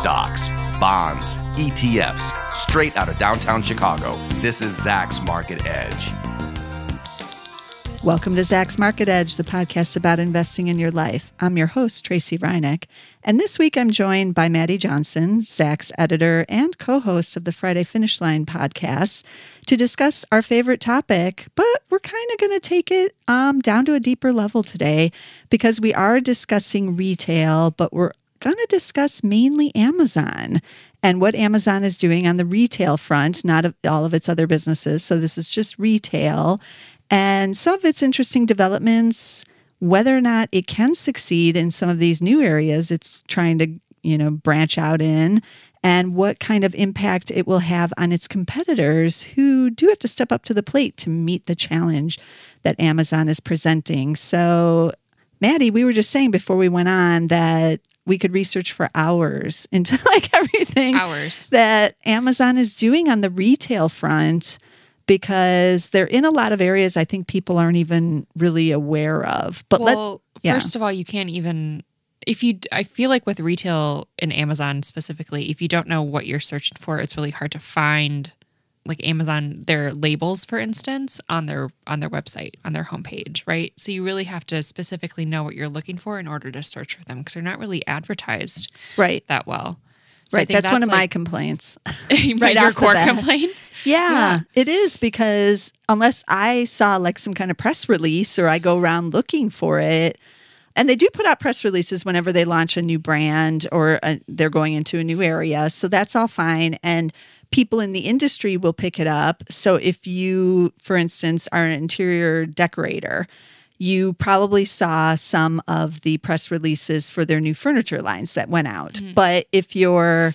stocks, bonds, ETFs, straight out of downtown Chicago. This is Zacks Market Edge. Welcome to Zacks Market Edge, the podcast about investing in your life. I'm your host, Tracey Ryniec. And this week I'm joined by Maddie Johnson, Zacks editor and co host of the Friday Finish Line podcast, to discuss our favorite topic. But we're kind of going to take it um, down to a deeper level today because we are discussing retail, but we're going to discuss mainly Amazon and what Amazon is doing on the retail front, not all of its other businesses. So this is just retail and some of its interesting developments, whether or not it can succeed in some of these new areas it's trying to, you know, branch out in, and what kind of impact it will have on its competitors who do have to step up to the plate to meet the challenge that Amazon is presenting. So, Maddie, we were just saying before we went on that we could research for hours into like everything hours that Amazon is doing on the retail front because they're in a lot of areas I think people aren't even really aware of. But well, let, yeah. first of all, you can't even if you I feel like with retail and Amazon specifically, if you don't know what you're searching for, it's really hard to find like Amazon their labels for instance on their on their website, on their homepage, right? So you really have to specifically know what you're looking for in order to search for them because they're not really advertised right that well. So right, that's, that's, one of like, my complaints. right, your core complaints. Yeah, yeah, it is because unless I saw like some kind of press release or I go around looking for it, and they do put out press releases whenever they launch a new brand or a, uh, they're going into a new area, so that's all fine. And people in the industry will pick it up. So if you, for instance, are an interior decorator you probably saw some of the press releases for their new furniture lines that went out. Mm-hmm. But if you're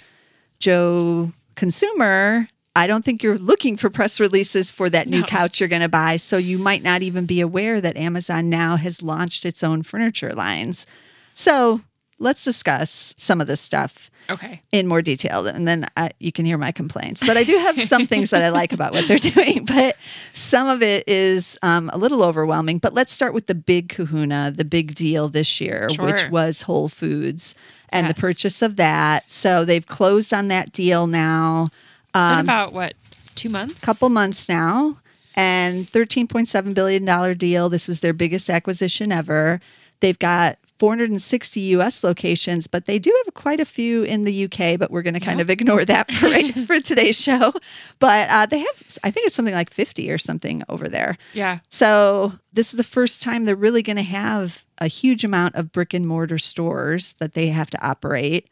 Joe consumer, I don't think you're looking for press releases for that new no. couch you're going to buy. So you might not even be aware that Amazon now has launched its own furniture lines. So let's discuss some of this stuff okay. in more detail and then I, you can hear my complaints. But i do have some things that i like about what they're doing but some of it is um, a little overwhelming. But let's start with the big kahuna the big deal this year sure. which was whole foods and yes. the purchase of that. So they've closed on that deal now. Um, about what two months? Couple months now. And 13.7 billion dollar deal. This was their biggest acquisition ever. They've got 460 US locations, but they do have quite a few in the UK, but we're going to kind yep. of ignore that for, for today's show. But uh, they have, I think it's something like 50 or something over there. Yeah. So this is the first time they're really going to have a huge amount of brick and mortar stores that they have to operate.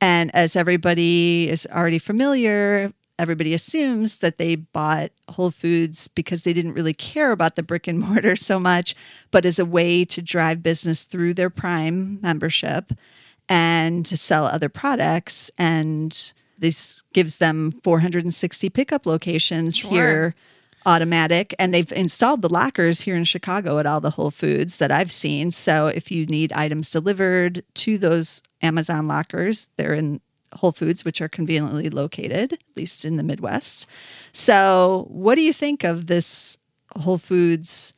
And as everybody is already familiar, everybody assumes that they bought Whole Foods because they didn't really care about the brick and mortar so much, but as a way to drive business through their Prime membership and to sell other products. And this gives them 460 pickup locations sure. here automatic and they've installed the lockers here in Chicago at all the Whole Foods that I've seen. So if you need items delivered to those Amazon lockers, they're in Whole Foods, which are conveniently located, at least in the Midwest. So, what do you think of this Whole Foods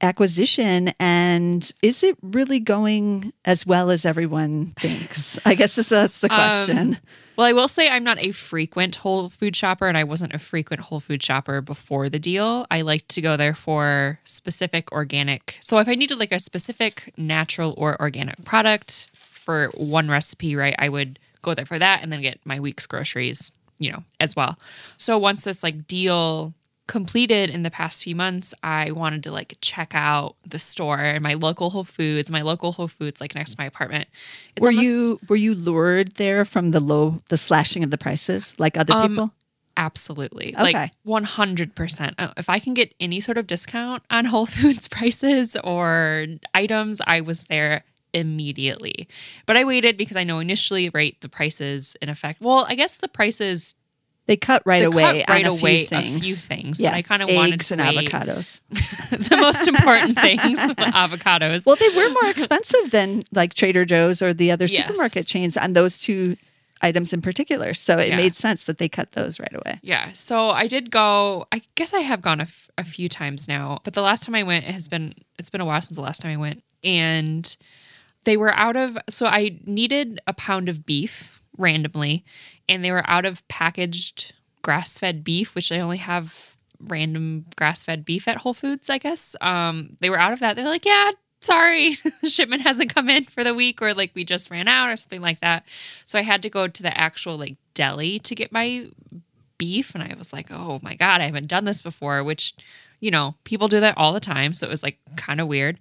acquisition? And is it really going as well as everyone thinks? I guess that's the um, question. Um, well, I will say I'm not a frequent Whole Food shopper, and I wasn't a frequent Whole Food shopper before the deal. I like to go there for specific organic. So, if I needed like a specific natural or organic product for one recipe, right, I would go there for that and then get my week's groceries, you know, as well. So once this like deal completed in the past few months, I wanted to like check out the store and my local Whole Foods, my local Whole Foods like next to my apartment. It's were almost, you were you lured there from the low the slashing of the prices like other um, people? Absolutely. Okay. Like 100%. Uh, if I can get any sort of discount on Whole Foods prices or items, I was there immediately. But I waited because I know initially, right, the prices in effect. Well, I guess the prices they cut right away cut right a away few things. a few things. Yeah, but I kind of wanted to and wait. avocados. the most important things, avocados. Well, they were more expensive than like Trader Joe's or the other yes. supermarket chains on those two items in particular. So it yeah. made sense that they cut those right away. Yeah. So I did go. I guess I have gone a, f- a few times now, but the last time I went it has been it's been a while since the last time I went, and they were out of so I needed a pound of beef, randomly, and they were out of packaged grass fed beef, which they only have random grass fed beef at Whole Foods, I guess. Um, they were out of that. They're like, yeah, sorry, shipment hasn't come in for the week, or like we just ran out, or something like that. So I had to go to the actual like deli to get my beef, and I was like, oh my god, I haven't done this before, which you know people do that all the time, so it was like kind of weird,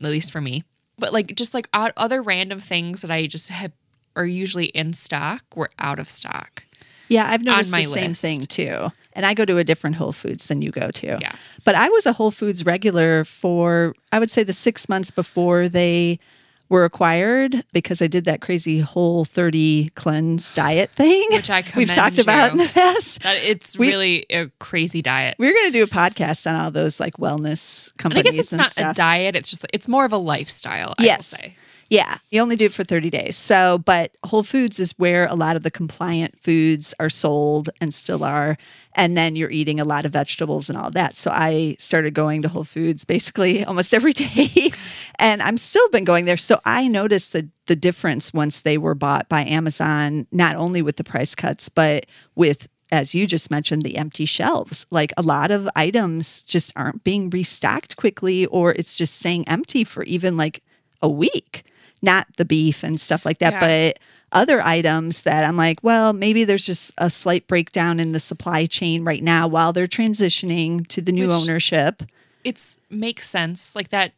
at least for me. But like just like other random things that I just have are usually in stock were out of stock. Yeah, I've noticed my the same list. thing too. And I go to a different Whole Foods than you go to. Yeah. But I was a Whole Foods regular for, I would say, the six months before they were acquired because I did that crazy whole 30 cleanse diet thing. Which I We've talked commend about in the past. That it's We- really a crazy diet. We're going to do a podcast on all those like wellness And I companies. guess it's and not a diet. It's just it's more of a lifestyle. I Yes. Yeah, you only do it for 30 days. So, but Whole Foods is where a lot of the compliant foods are sold and still are. And then you're eating a lot of vegetables and all that. So, I started going to Whole Foods basically almost every day. and I'm still been going there. So, I noticed the, the difference once they were bought by Amazon, not only with the price cuts, but with as you just mentioned, the empty shelves. Like a lot of items just aren't being restocked quickly, or it's just staying empty for even like a week. Not the beef and stuff like that, Yeah. but other items that I'm like, well, maybe there's just a slight breakdown in the supply chain right now while they're transitioning to the new Which- ownership. It's makes sense. Like that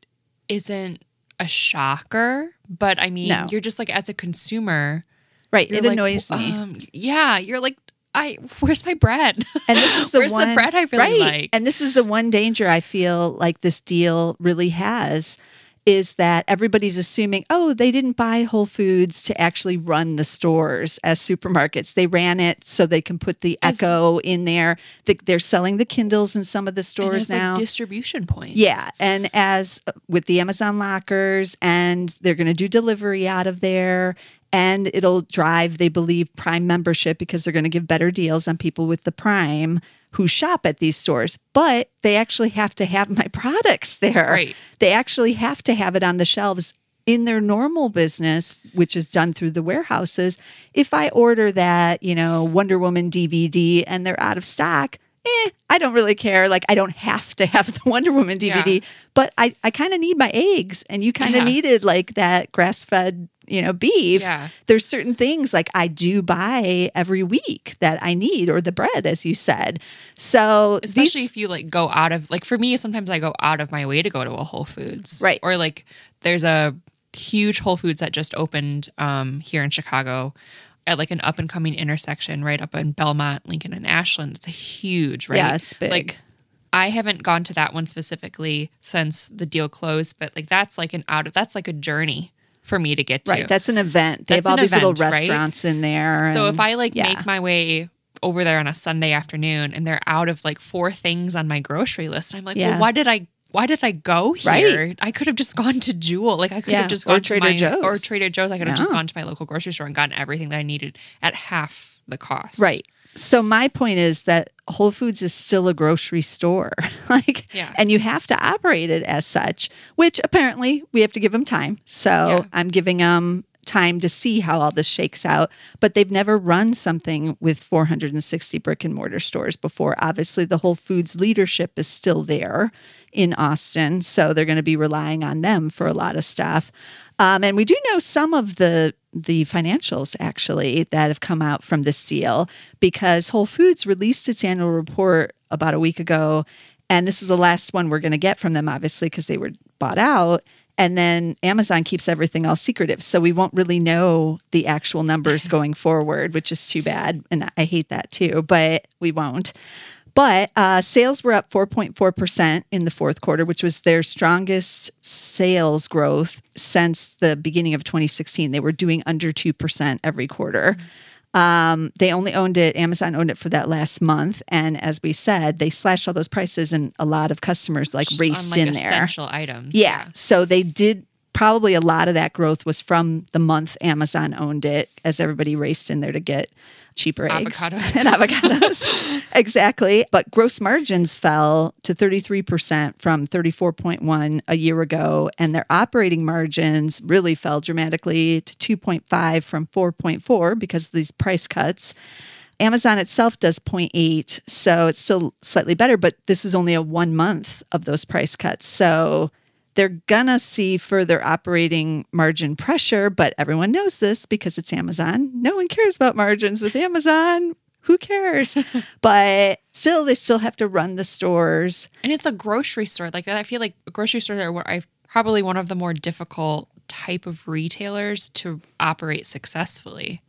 isn't a shocker, but I mean, No. you're just like as a consumer, Right. It like, annoys me. Um, yeah, you're like, I where's my bread? And this is the where's one, the bread I really right. like? And this is the one danger I feel like this deal really has is that everybody's assuming, oh, they didn't buy Whole Foods to actually run the stores as supermarkets. They ran it so they can put the As- Echo in there. The, they're selling the Kindles in some of the stores now. like distribution points. Yeah. And as uh, with the Amazon lockers, and they're going to do delivery out of there. And it'll drive, they believe, Prime membership because they're going to give better deals on people with the Prime who shop at these stores. But they actually have to have my products there. Right. They actually have to have it on the shelves in their normal business, which is done through the warehouses. If I order that, you know, Wonder Woman DVD and they're out of stock, eh, I don't really care. Like I don't have to have the Wonder Woman DVD, Yeah. but I, I kind of need my eggs and you kind of Yeah. needed like that grass fed, you know, beef. Yeah. There's certain things like I do buy every week that I need or the bread, as you said. So especially these- if you like go out of like for me sometimes i go out of my way to go to a whole foods Right. or like there's a huge whole foods that just opened um here in chicago at like an up and coming intersection right up in belmont lincoln and ashland it's a huge right Yeah, it's big. like i haven't gone to that one specifically since the deal closed but like that's like an out of that's like a journey for me to get to Right. That's an event. They That's have all these little event, right? restaurants in there. So and- if I like yeah. make my way over there on a Sunday afternoon and they're out of like four things on my grocery list, I'm like, Yeah. well, why did I why did I go Right. here? I could have just gone to Jewel. Like I could Yeah, have just or gone Trader to my Joe's. or Trader Joe's. I could have just gone to my local grocery store and gotten everything that I needed at half the cost. Right. So my point is that Whole Foods is still a grocery store. like Yeah. and you have to operate it as such, which apparently we have to give them time. So Yeah. I'm giving them time to see how all this shakes out, but they've never run something with 460 brick and mortar stores before. Obviously the Whole Foods leadership is still there in Austin, so they're going to be relying on them for a lot of stuff. Um, and we do know some of the the financials actually that have come out from this deal because Whole Foods released its annual report about a week ago, and this is the last one we're going to get from them, obviously, because they were bought out. And then Amazon keeps everything all secretive, so we won't really know the actual numbers going forward, which is too bad, and I hate that too. But we won't. But uh, sales were up 4.4% in the fourth quarter, which was their strongest sales growth since the beginning of 2016. They were doing under 2% every quarter. Um, they only owned it, Amazon owned it for that last month. And as we said, they slashed all those prices, and a lot of customers like raced like in there. essential items. Yeah. So they did probably a lot of that growth was from the month Amazon owned it as everybody raced in there to get cheaper eggs Avocados. and avocados. exactly. But gross margins fell to 33% from 34.1 a year ago and their operating margins really fell dramatically to 2.5 from 4.4 because of these price cuts. Amazon itself does 0.8, so it's still slightly better, but this is only a one month of those price cuts. So they're gonna see further operating margin pressure, but everyone knows this because it's Amazon. No one cares about margins with Amazon. Who cares? but still, they still have to run the stores. And it's a grocery store. Like that. I feel like grocery stores are what I probably one of the more difficult type of retailers to operate successfully.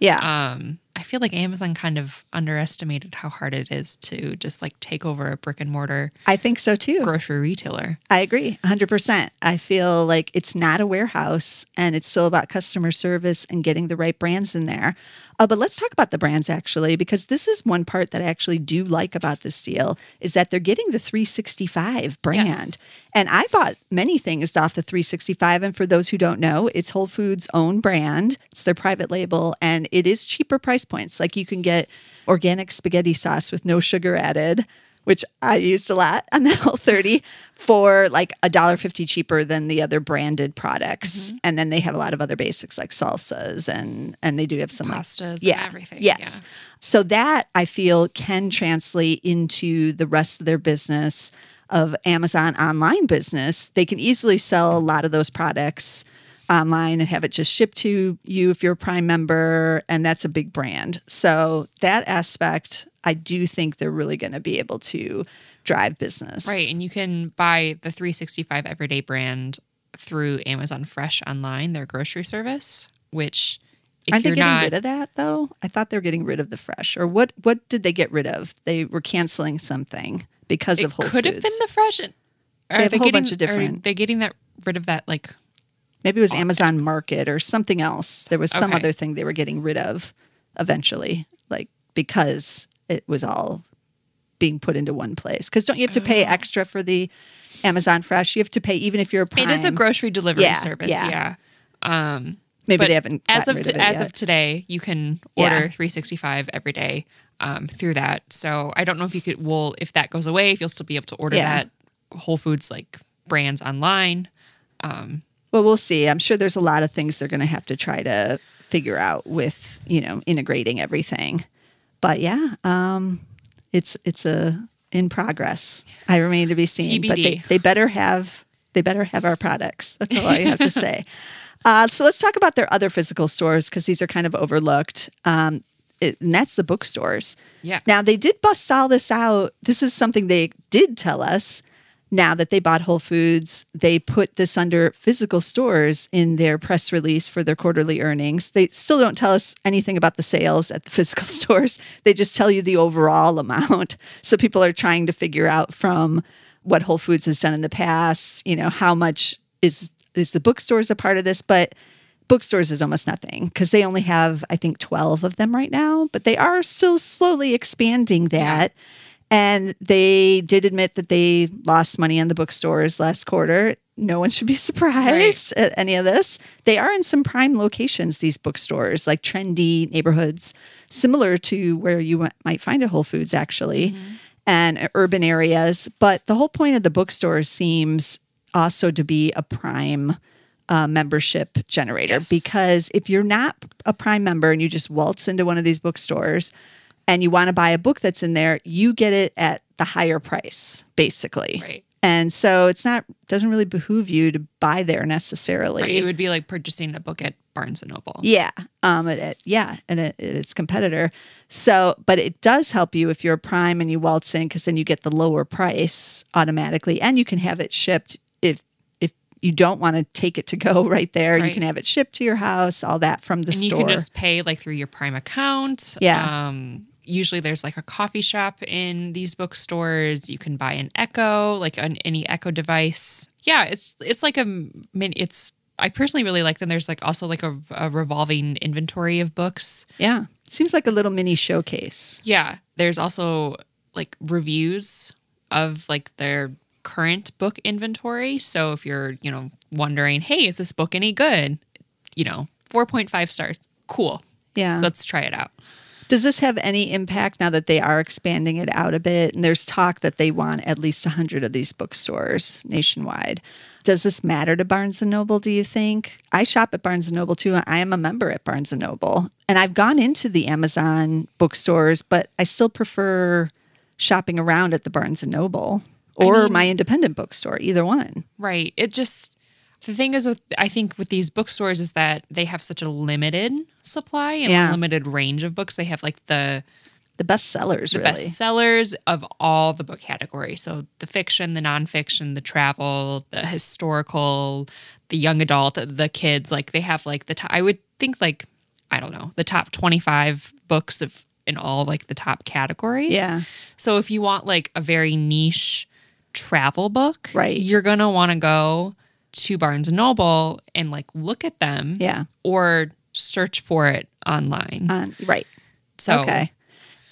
Yeah. Um, I feel like Amazon kind of underestimated how hard it is to just like take over a brick and mortar I think so too. grocery retailer. I agree 100%. I feel like it's not a warehouse and it's still about customer service and getting the right brands in there. Uh, but let's talk about the brands actually, because this is one part that I actually do like about this deal is that they're getting the 365 brand. Yes. And I bought many things off the 365. And for those who don't know, it's Whole Foods' own brand. It's their private label and it is cheaper price points. Like you can get organic spaghetti sauce with no sugar added which I used a lot on the Whole 30 for like a dollar fifty cheaper than the other branded products. Mm-hmm. And then they have a lot of other basics like salsas and and they do have some like, Pastas yeah, everything. Yes. Yeah. So that I feel can translate into the rest of their business of Amazon online business. They can easily sell a lot of those products online and have it just shipped to you if you're a Prime member, and that's a big brand. So that aspect, I do think they're really going to be able to drive business. Right. And you can buy the 365 Everyday brand through Amazon Fresh online, their grocery service, which if Aren't they getting not rid of that though? I thought they were getting rid of the fresh. Or what? What did they get rid of? They were canceling something because it of Whole could Foods. have been the fresh. Are have a whole getting, bunch of different- Are they getting that rid of that like Maybe it was Amazon Market or something else. There was some Okay. other thing they were getting rid of eventually, like because it was all being put into one place. Because don't you have to pay extra for the Amazon Fresh? You have to pay even if you're a Prime. It is a grocery delivery Yeah, service. yeah. Yeah. Um, Maybe they haven't as of of as yet. of today, you can Yeah. order 365 every day um, through that. So I don't know if you could. Well, if that goes away, if you'll still be able to order Yeah. that Whole Foods like brands online. Well, we'll see. I'm sure there's a lot of things they're going to have to try to figure out with, you know, integrating everything. But yeah, um, it's it's a in progress. I remain to be seen. But they, they better have they better have our products. That's all I have to say. Uh, so let's talk about their other physical stores because these are kind of overlooked. Um, it, and that's the bookstores. Yeah. Now they did bust all this out. This is something they did tell us. Now that they bought Whole Foods, they put this under physical stores in their press release for their quarterly earnings. They still don't tell us anything about the sales at the physical stores. They just tell you the overall amount. So people are trying to figure out from what Whole Foods has done in the past, you know, how much is is the bookstores a part of this, but bookstores is almost nothing because they only have I think 12 of them right now, but they are still slowly expanding that. And they did admit that they lost money on the bookstores last quarter. No one should be surprised at any of this. They are in some prime locations, these bookstores, like trendy neighborhoods, similar to where you might find a Whole Foods actually, and urban areas. But the whole point of the bookstore seems also to be a prime uh, membership generator Yes. because if you're not a prime member and you just waltz into one of these bookstores and you want to buy a book that's in there, you get it at the higher price, basically. Right. And so it's not doesn't really behoove you to buy there necessarily. Right. It would be like purchasing a book at Barnes and Noble. Yeah, um, at, at- yeah, and at its competitor. So, but it does help you if you're a prime and you waltz in because then you get the lower price automatically, and you can have it shipped if if you don't want to take it to go right there. You can have it shipped to your house, all that from the and store. you can just pay like through your Prime account. Yeah. Um, usually there's like a coffee shop in these bookstores. You can buy an Echo, like an, any Echo device. Yeah, it's it's like a mini. It's I personally really like them. There's like also like a, a revolving inventory of books. yeah, seems like a little mini showcase. Yeah, there's also like reviews of like their current book inventory. So if you're, you know, wondering, hey, is this book any good? You know, 4.5 stars. Cool. Yeah. Let's try it out. Does this have any impact now that they are expanding it out a bit? And there's talk that they want at least 100 of these bookstores nationwide. Does this matter to Barnes and Noble, do you think? I shop at Barnes and Noble too. I am a member at Barnes and Noble. And I've gone into the Amazon bookstores, but I still prefer shopping around at the Barnes and Noble or mean- my independent bookstore, either one. Right. It just the thing is with I think with these bookstores is that they have such a limited supply and Yeah. a limited range of books. They have like the The best sellers, the really. best sellers of all the book categories. So the fiction, the nonfiction, the travel, the historical, the young adult, the kids. Like they have like the top. I would think like I don't know the top twenty five books of in all like the top categories. Yeah. So if you want like a very niche travel book, Right. you're gonna want to go to Barnes and Noble and like look at them, Yeah. or search for it online. Um, right. so Okay.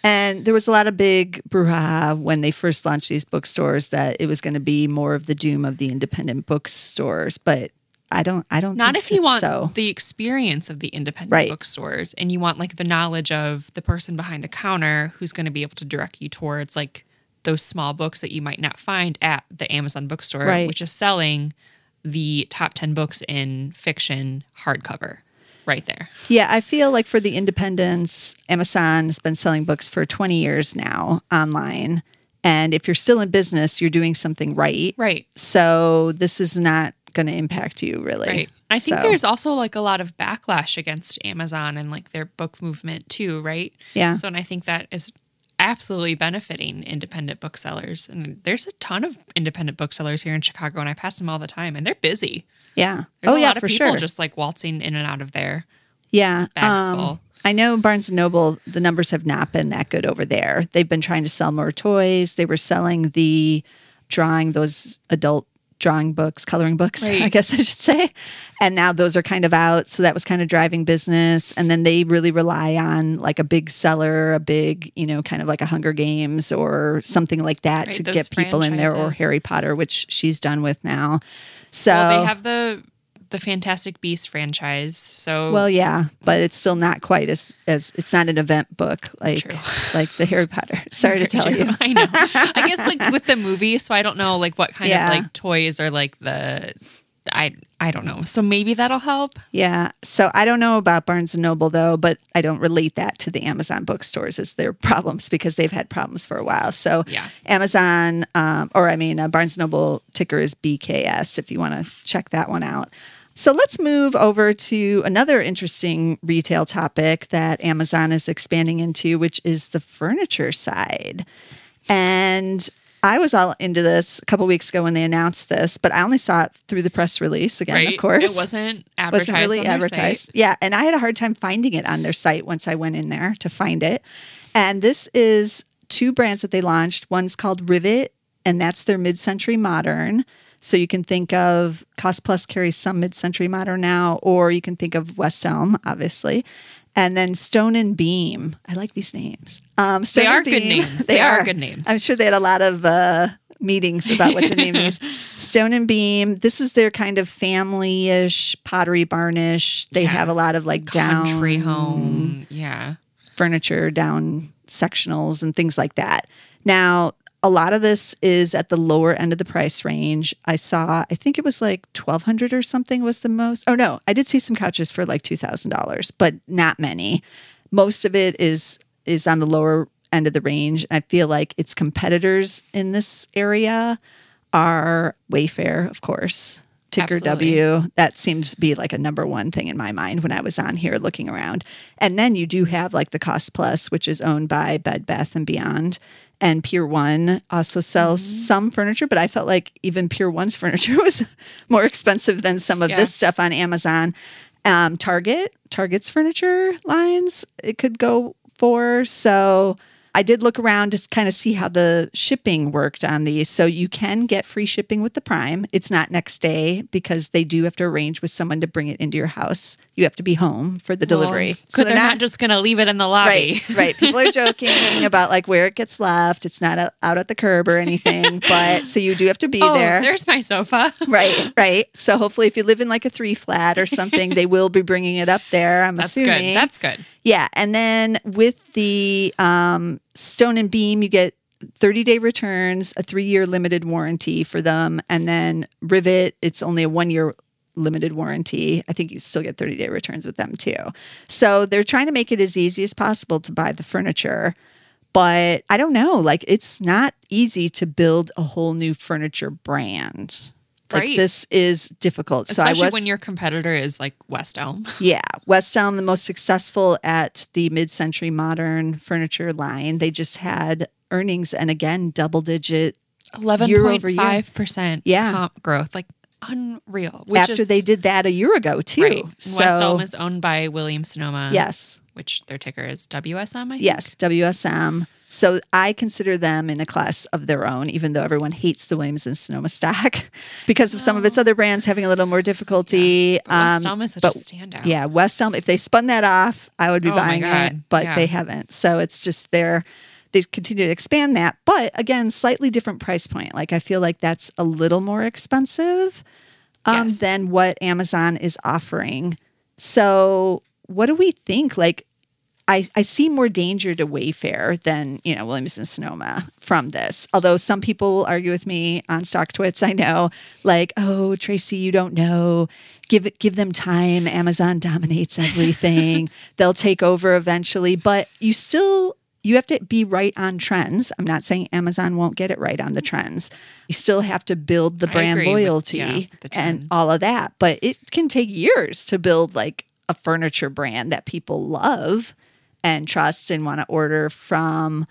And there was a lot of big brouhaha when they first launched these bookstores that it was going to be more of the doom of the independent bookstores, but I don't. I don't. not if you want So the experience of the independent Right. bookstores and you want like the knowledge of the person behind the counter who's going to be able to direct you towards like those small books that you might not find at the Amazon bookstore, Right. which is selling the top 10 books in fiction hardcover right there. yeah, I feel like for the independents, Amazon's been selling books for 20 years now online, and if you're still in business, you're doing something right. Right. So this is not going to impact you really. Right. I think So, there's also like a lot of backlash against Amazon and like their book movement too, right? Yeah. So, and I think that is absolutely benefiting independent booksellers. And there's a ton of independent booksellers here in Chicago, and I pass them all the time, and they're busy. yeah. There's oh a yeah, lot of for people sure. just like waltzing in and out of there. Yeah. bags um, full. I know Barnes and Noble, the numbers have not been that good over there. They've been trying to sell more toys. They were selling the drawing, those adult drawing books, coloring books, I guess I should say. And now those are kind of out. So that was kind of driving business. And then they really rely on like a big seller, a big, you know, kind of like a Hunger Games or something like that Right, to get people in there or. Harry Potter, which she's done with now. So Well, they have the the Fantastic Beasts franchise. So Well, yeah, but it's still not quite as as it's not an event book like True. like the Harry Potter. Sorry to tell you. I know. I guess like with the movie, so I don't know like what kind Yeah. of like toys are like the I I don't know. So maybe that'll help. Yeah. So I don't know about Barnes and Noble though, but I don't relate that to the Amazon bookstores as their problems because they've had problems for a while. So Yeah. Amazon, um, or I mean, uh, Barnes and Noble ticker is BKS if you want to check that one out. So let's move over to another interesting retail topic that Amazon is expanding into, which is the furniture side. And I was all into this a couple weeks ago when they announced this, but I only saw it through the press release again, right? of course. It wasn't advertised. wasn't really on their advertised. site. Yeah, and I had a hard time finding it on their site once I went in there to find it. And this is two brands that they launched. One's called Rivet, and that's their mid-century modern. So you can think of Cost Plus carries some mid-century modern now, or you can think of West Elm, obviously. And then Stone and Beam. I like these names. Um, Stone are and good names. They are good names. I'm sure they had a lot of uh, meetings about what to name these. Stone and Beam. This is their kind of family-ish, pottery barnish. They Yeah. have a lot of like down Country home. Yeah. furniture, down sectionals, and things like that. Now, a lot of this is at the lower end of the price range. I saw, I think it was like twelve hundred or something was the most. Oh no, I did see some couches for like two thousand dollars, but not many. Most of it is is on the lower end of the range. I feel like its competitors in this area are Wayfair, of course. Ticker Absolutely. W. That seemed to be like a number one thing in my mind when I was on here looking around. And then you do have like the Cost Plus, which is owned by Bed Bath and Beyond. And Pier One also sells Mm-hmm. some furniture, but I felt like even Pier One's furniture was more expensive than some of Yeah. this stuff on Amazon. Um, Target, Target's furniture lines, it could go for. So I did look around to kind of see how the shipping worked on these. So you can get free shipping with the Prime. It's not next day because they do have to arrange with someone to bring it into your house. You have to be home for the delivery. Because they're, not, just going to leave it in the lobby. Right, right. People are joking about like where it gets left. It's not a, out at the curb or anything, but so you do have to be oh, there. there's my sofa. Right, right. So hopefully, if you live in like a three flat or something, they will be bringing it up there. I'm assuming. That's assuming. good. That's good. Yeah, and then with the um, Stone and Beam, you get 30 day returns, a three year limited warranty for them, and then Rivet, it's only a one year limited warranty. I think you still get 30 day returns with them too. So they're trying to make it as easy as possible to buy the furniture. But I don't know, like it's not easy to build a whole new furniture brand. Like Right. this is difficult. Especially so I was when your competitor is like West Elm. yeah, West Elm, the most successful at the mid-century modern furniture line. They just had earnings and again double digit Year over year. 11.5% Yeah. comp growth. Like unreal. Which after is, they did that a year ago too. Right. So West Elm is owned by Williams Sonoma. yes, Which their ticker is WSM, I think. yes, WSM. So I consider them in a class of their own, even though everyone hates the Williams and Sonoma stack because of some of its other brands having a little more difficulty. But West Um, Elm is such but a standout. Yeah, West Elm. If they spun that off, I would be Oh buying it, but Yeah. they haven't. So it's just they're they continue to expand that, but again, slightly different price point. Like I feel like that's a little more expensive um, Yes. than what Amazon is offering. So what do we think? Like. I, I see more danger to Wayfair than you know Williams and Sonoma from this. Although some people will argue with me on StockTwits, I know, like, oh Tracey, you don't know. Give it, give them time. Amazon dominates everything. They'll take over eventually, but you still you have to be right on trends. I'm not saying Amazon won't get it right on the trends. You still have to build the brand agree with- loyalty yeah, the and all of that, but it can take years to build like a furniture brand that people love and trust and want to order from.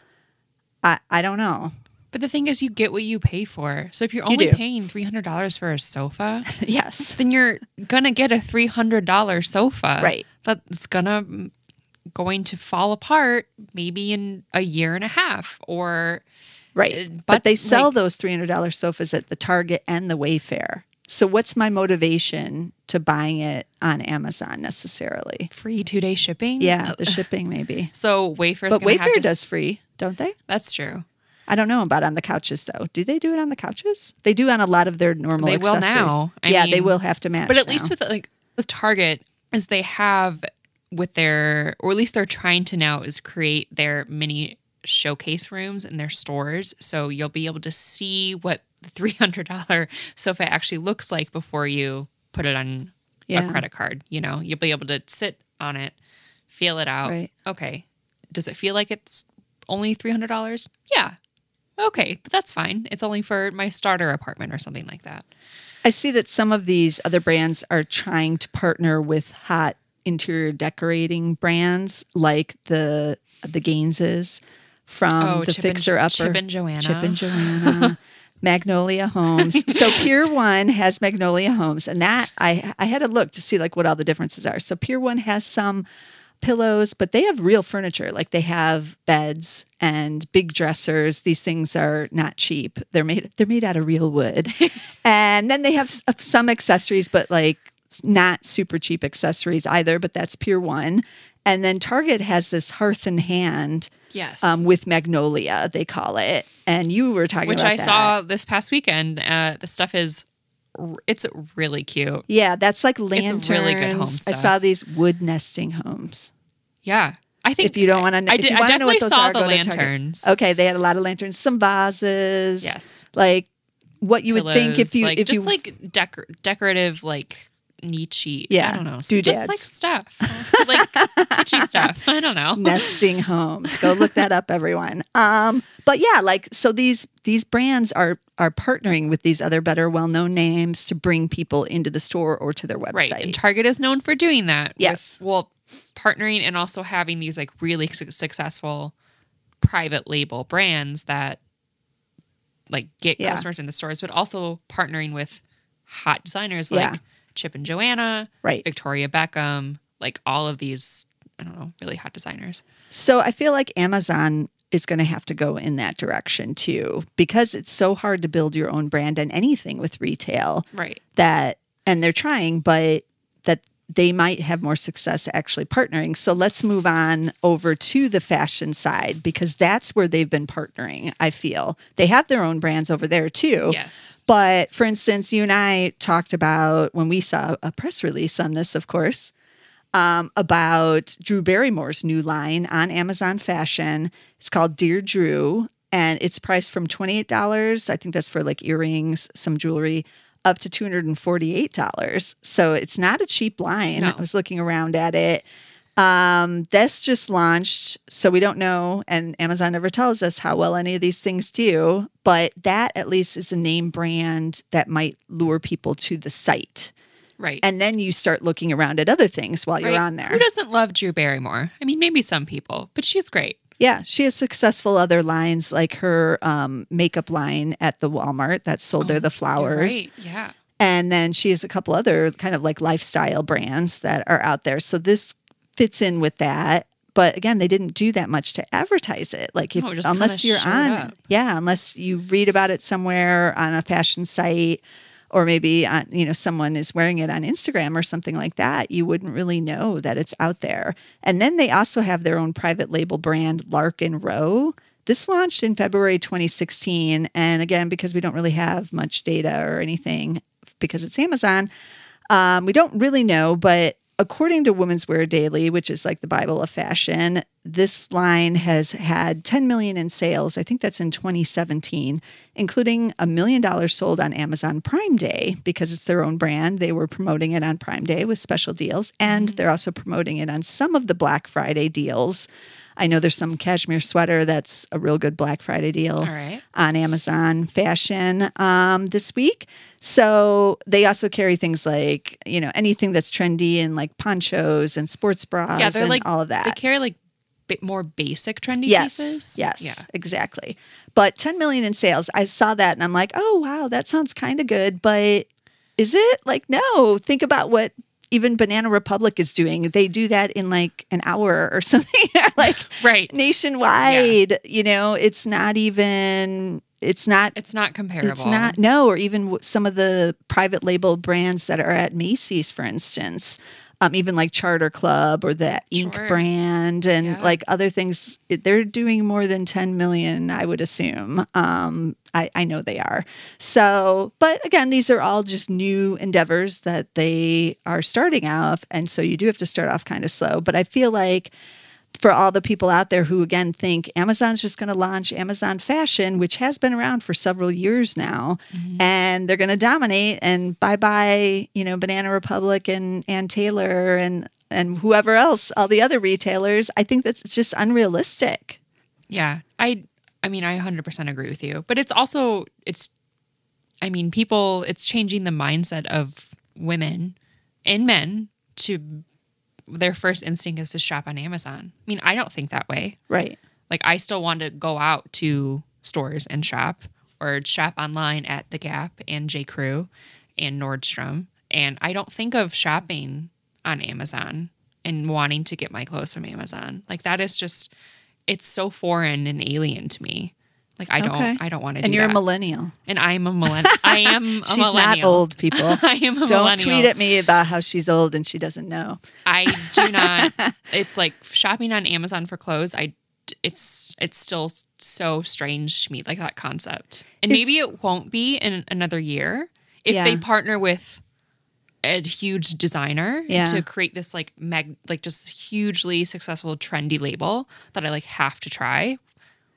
I, I don't know. But the thing is, you get what you pay for. So if you're only do. paying $300 for a sofa, yes. then you're going to get a $300 sofa. Right. That's going to going to fall apart maybe in a year and a half or Right. Uh, But, but, they sell like- those $300 sofas at the Target and the Wayfair. So what's my motivation to buying it on Amazon necessarily? free two day shipping. Yeah, the oh. shipping maybe. So Wayfair's But Wayfair to does free, don't they? That's true. I don't know about on the couches though. Do they do it on the couches? They do on a lot of their normal They will now. I yeah, they will have to match. But at least with like with Target, is they have with their or at least they're trying to now is create their mini showcase rooms in their stores. So you'll be able to see what the three hundred dollar sofa actually looks like before you put it on Yeah. a credit card. You know, you'll be able to sit on it, feel it out. Right. Okay. Does it feel like it's only three hundred dollars? Yeah. Okay, but that's fine. It's only for my starter apartment or something like that. I see that some of these other brands are trying to partner with hot interior decorating brands like the the Gaineses from oh, the Oh, Chip and- Fixer Upper Chip and Joanna. Chip and Joanna. Magnolia Homes. So Pier One has Magnolia Homes, and that I I had to look to see like what all the differences are. So Pier One has some pillows, but they have real furniture. Like they have beds and big dressers. These things are not cheap. They're made they're made out of real wood. and then they have uh, some accessories, but like not super cheap accessories either. But that's Pier One. And then Target has this hearth in hand Yes. um, with Magnolia, they call it. And you were talking about which I that. saw this past weekend. Uh, the stuff is, it's really cute. Yeah, that's like It's lanterns. really good home I saw these wood nesting homes. Yeah, I think If you don't want to, I, if did, I know definitely those saw are, the go to Target. lanterns. Okay, they had a lot of lanterns, some vases. Yes, like what you would think if you like if just you like decor- decorative like Nietzsche. Yeah, I don't know, doodads. just like stuff, like kitschy stuff. I don't know. nesting homes. Go look that up, everyone. Um, but yeah, like so these these brands are are partnering with these other better well known names to bring people into the store or to their website. Right, and Target is known for doing that. with- Yes. well, partnering and also having these like really su- successful private label brands that like get Yeah. customers in the stores, but also partnering with hot designers like Yeah. Chip and Joanna, right. Victoria Beckham, like all of these, I don't know, really hot designers. So I feel like Amazon is going to have to go in that direction too because it's so hard to build your own brand and anything with retail Right. that and they're trying but that they might have more success actually partnering so let's move on over to the fashion side because that's where they've been partnering i feel they have their own brands over there too Yes. but for instance, you and I talked about when we saw a press release on this, of course, um, about Drew Barrymore's new line on Amazon Fashion. It's called Dear Drew, and it's priced from $28. I think that's for like earrings, some jewelry, up to $248. So it's not a cheap line. No. I was looking around at it. Um, this just launched, so we don't know, and Amazon never tells us how well any of these things do, but that at least is a name brand that might lure people to the site. Right. And then you start looking around at other things while you're on there. Who doesn't love Drew Barrymore? I mean, maybe some people, but she's great. Yeah, she has successful other lines like her um, makeup line at the Walmart that sold there the flowers. Right. Yeah. And then she has a couple other kind of like lifestyle brands that are out there. So this fits in with that. But again, they didn't do that much to advertise it. Like if No, unless you're on up. yeah, unless you read about it somewhere on a fashion site or maybe on, you know someone is wearing it on Instagram or something like that, you wouldn't really know that it's out there. And then they also have their own private label brand Lark & Ro. This launched in February 2016 and again because we don't really have much data or anything because it's Amazon, um, we don't really know, but according to Women's Wear Daily, which is like the Bible of fashion, this line has had 10 million in sales. I think that's in 2017, including a million dollars sold on Amazon Prime Day because it's their own brand. They were promoting it on Prime Day with special deals, and they're also promoting it on some of the Black Friday deals. I know there's some cashmere sweater that's a real good Black Friday deal right. on Amazon Fashion um, this week. So they also carry things like you know anything that's trendy and like ponchos and sports bras yeah, they're and like all of that. They carry like more basic trendy yes, pieces. yes, Yeah. exactly. But 10 million in sales. I saw that and I'm like, oh wow, that sounds kind of good. But is it like no? Think about what even Banana Republic is doing. They do that in like an hour or something. like Right. nationwide. You know, it's not even. It's not It's not comparable. it's not no, or even w- some of the private label brands that are at Macy's, for instance, um, even like Charter Club or that INC Sure. brand and Yeah. like other things. They're doing more than ten million, I would assume. Um, I, I know they are. So, but again, these are all just new endeavors that they are starting off, and so you do have to start off kind of slow. But I feel like for all the people out there who again think Amazon's just going to launch Amazon Fashion, which has been around for several years now, mm-hmm. and they're going to dominate and bye bye, you know, Banana Republic and Ann Taylor and and whoever else, all the other retailers. I think that's just unrealistic. Yeah. I I mean, I 100% agree with you. But it's also it's I mean, people it's changing the mindset of women and men to their first instinct is to shop on Amazon. I mean, I don't think that way. Right. Like I still want to go out to stores and shop or shop online at The Gap and J. Crew and Nordstrom. And I don't think of shopping on Amazon and wanting to get my clothes from Amazon. Like that is just it's so foreign and alien to me. Like I don't Okay. I don't want to do that. And you're that. a millennial. and I'm a millennial. I am a She's millennial. not old, people. I am a Don't millennial. tweet at me about how she's old and she doesn't know. I do not. it's like shopping on Amazon for clothes. I it's it's still so strange to me, like that concept. And maybe it won't be in another year if they partner with a huge designer Yeah. to create this like mag like just hugely successful trendy label that I like have to try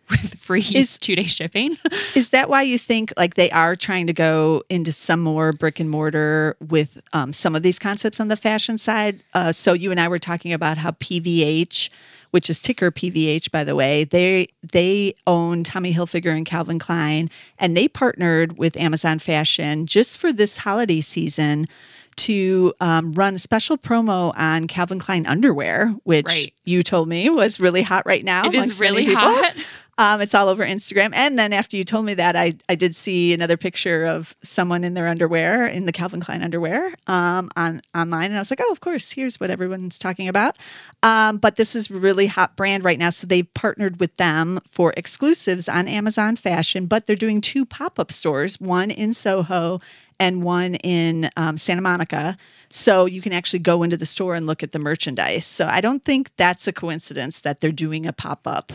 with free Is- two day shipping. Is that why you think like they are trying to go into some more brick and mortar with um, some of these concepts on the fashion side? Uh, so you and I were talking about how PVH, which is ticker PVH, by the way, they they own Tommy Hilfiger and Calvin Klein, and they partnered with Amazon Fashion just for this holiday season to um, run a special promo on Calvin Klein underwear, which Right. you told me was really hot right now. it is really hot. Um, it's all over Instagram. And then after you told me that, I, I did see another picture of someone in their underwear, in the Calvin Klein underwear, um, on online, and I was like, oh, of course, here's what everyone's talking about. Um, but this is really hot brand right now, so they've partnered with them for exclusives on Amazon Fashion. But they're doing two pop up stores, one in Soho and one in um, Santa Monica. So you can actually go into the store and look at the merchandise. So I don't think that's a coincidence that they're doing a pop up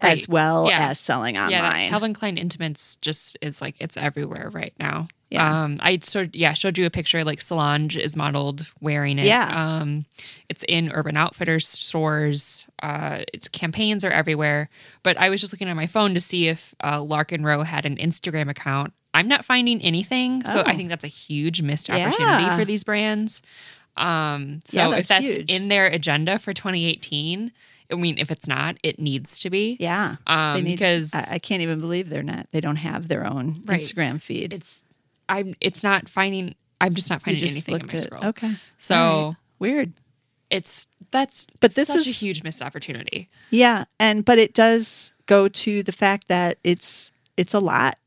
as well Yeah. as selling online. Yeah, Calvin Klein Intimates just is like it's everywhere right now. Yeah. Um, I sort yeah showed you a picture like Solange is modeled wearing it. Yeah. Um, it's in Urban Outfitters stores. Uh, its campaigns are everywhere. But I was just looking at my phone to see if uh, Lark & Ro had an Instagram account. I'm not finding anything, so I Oh. think that's a huge missed opportunity Yeah. for these brands. Um, Yeah, so that's if that's huge. in their agenda for 2018, I mean, if it's not, it needs to be. yeah. Um, need- because I, I can't even believe they're not. They don't have their own Right. Instagram feed. it's I'm it's not finding I'm just not finding just anything in my at- scroll. Okay. So right. weird. it's that's But this such a huge missed opportunity. Yeah, and but it does go to the fact that it's it's a lot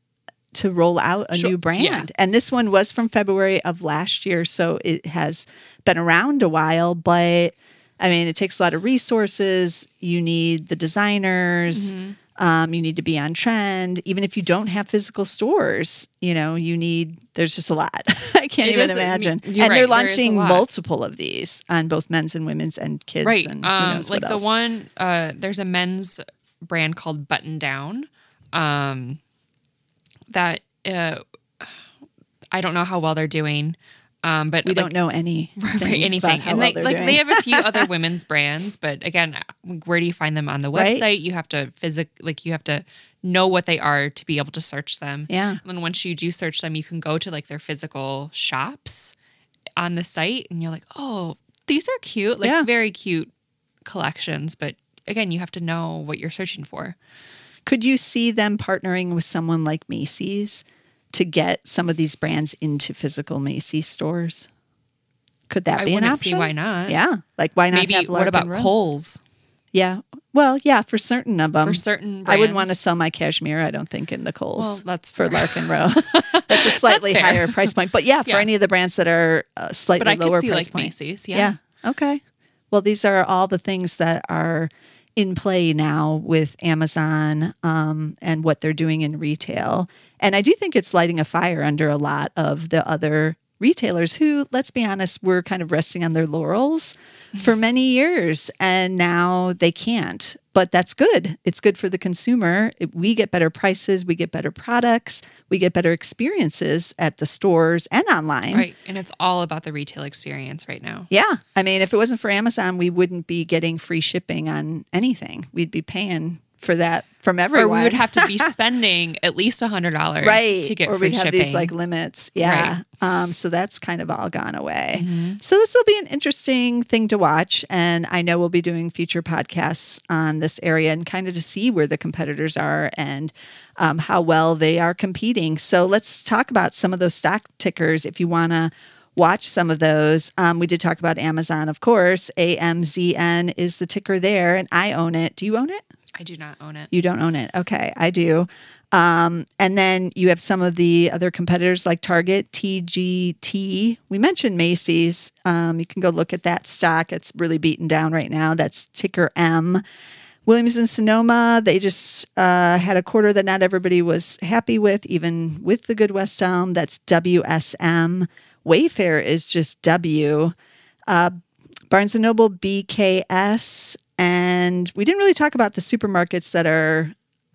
to roll out a Sure, new brand. yeah. And this one was from February of last year, so it has been around a while, but I mean, it takes a lot of resources. You need the designers. Mm-hmm. Um, you need to be on trend. Even if you don't have physical stores, you know, you need, there's just a lot. I can't It even is- imagine. and right, they're there is a launching multiple of these on both men's and women's and kids. right. And who Um like the one uh there's a men's brand called Button Down. Um that uh I don't know how well they're doing. Um but we like, don't know any right, anything. And they like they have a few other women's brands, but again, where do you find them on the Right. website? You have to physic like you have to know what they are to be able to search them. yeah And then once you do search them, you can go to like their physical shops on the site and you're like, oh, these are cute, like Yeah. very cute collections. But again, you have to know what you're searching for. Could you see them partnering with someone like Macy's to get some of these brands into physical Macy's stores? Could that I be an option? see why not. Yeah, like why not? Maybe have what about Kohl's Yeah, well, yeah, for certain of them. for certain brands? I wouldn't want to sell my cashmere. I don't think in the Kohl's. Well, that's for fair. Lark & Ro. that's a slightly fair. higher price point. But yeah, for Yeah. any of the brands that are uh, slightly But I lower could see price like point. Macy's. Yeah. Yeah. Okay. Well, these are all the things that are in play now with Amazon um, and what they're doing in retail. And I do think it's lighting a fire under a lot of the other retailers who, let's be honest, were kind of resting on their laurels for many years and now they can't. But that's good. It's good for the consumer. We get better prices, we get better products, we get better experiences at the stores and online. Right. And it's all about the retail experience right now. Yeah. I mean, if it wasn't for Amazon, we wouldn't be getting free shipping on anything. We'd be paying for that from everyone. Or we would have to be spending at least a hundred dollars right to get or free we'd have shipping. these like limits. Yeah um so that's kind of all gone away. Mm-hmm. so this will be an interesting thing to watch and i know we'll be doing future podcasts on this area and kind of to see where the competitors are and um, how well they are competing. So let's talk about some of those stock tickers if you want to watch some of those. Um, we did talk about amazon of course. Amzn is the ticker there and i own it. Do you own it I do not own it. you don't own it. Okay, I do. Um, and then you have some of the other competitors like Target, TGT. We mentioned Macy's. Um, you can go look at that stock. It's really beaten down right now. That's ticker M. Williams and Sonoma, they just uh, had a quarter that not everybody was happy with, even with the good West Elm. That's WSM. Wayfair is just W. Uh, Barnes and Noble, BKS, and we didn't really talk about the supermarkets that are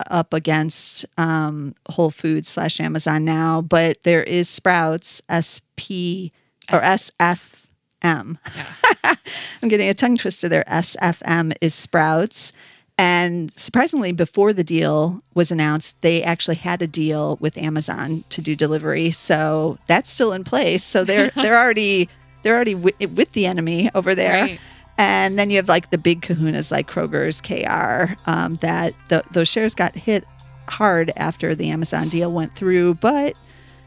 up against um, Whole Foods slash Amazon now, but there is Sprouts, SP or SFM. Yeah. I'm getting a tongue twister there. SFM is Sprouts. And surprisingly, before the deal was announced, they actually had a deal with Amazon to do delivery. So that's still in place. So they're they're already they're already wi- with the enemy over there. Right. And then you have like the big kahunas like Kroger's, KR, um, that th- those shares got hit hard after the Amazon deal went through, but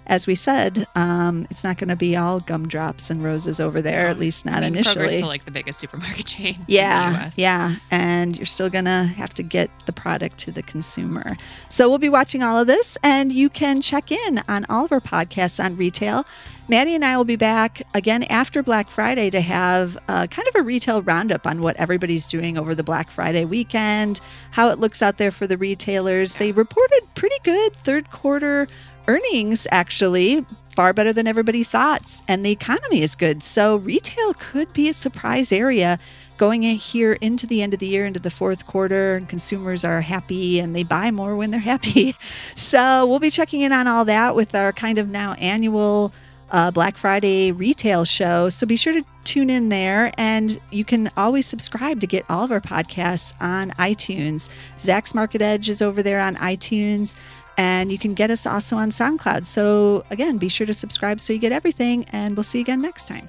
as we said, um, it's not going to be all gumdrops and roses over there, at least not I mean, initially. Kroger's still like the biggest supermarket chain. in the Yeah, US. yeah. And you're still going to have to get the product to the consumer. So we'll be watching all of this, and you can check in on all of our podcasts on retail. Maddie and I will be back again after Black Friday to have uh, kind of a retail roundup on what everybody's doing over the Black Friday weekend, how it looks out there for the retailers. They reported pretty good third quarter earnings, actually, far better than everybody thought. And the economy is good. So retail could be a surprise area going in here into the end of the year, into the fourth quarter, and consumers are happy and they buy more when they're happy. So we'll be checking in on all that with our kind of now annual uh, Black Friday retail show. So be sure to tune in there. And you can always subscribe to get all of our podcasts on iTunes. Zacks Market Edge is over there on iTunes. And you can get us also on SoundCloud. So, again, be sure to subscribe so you get everything. And we'll see you again next time.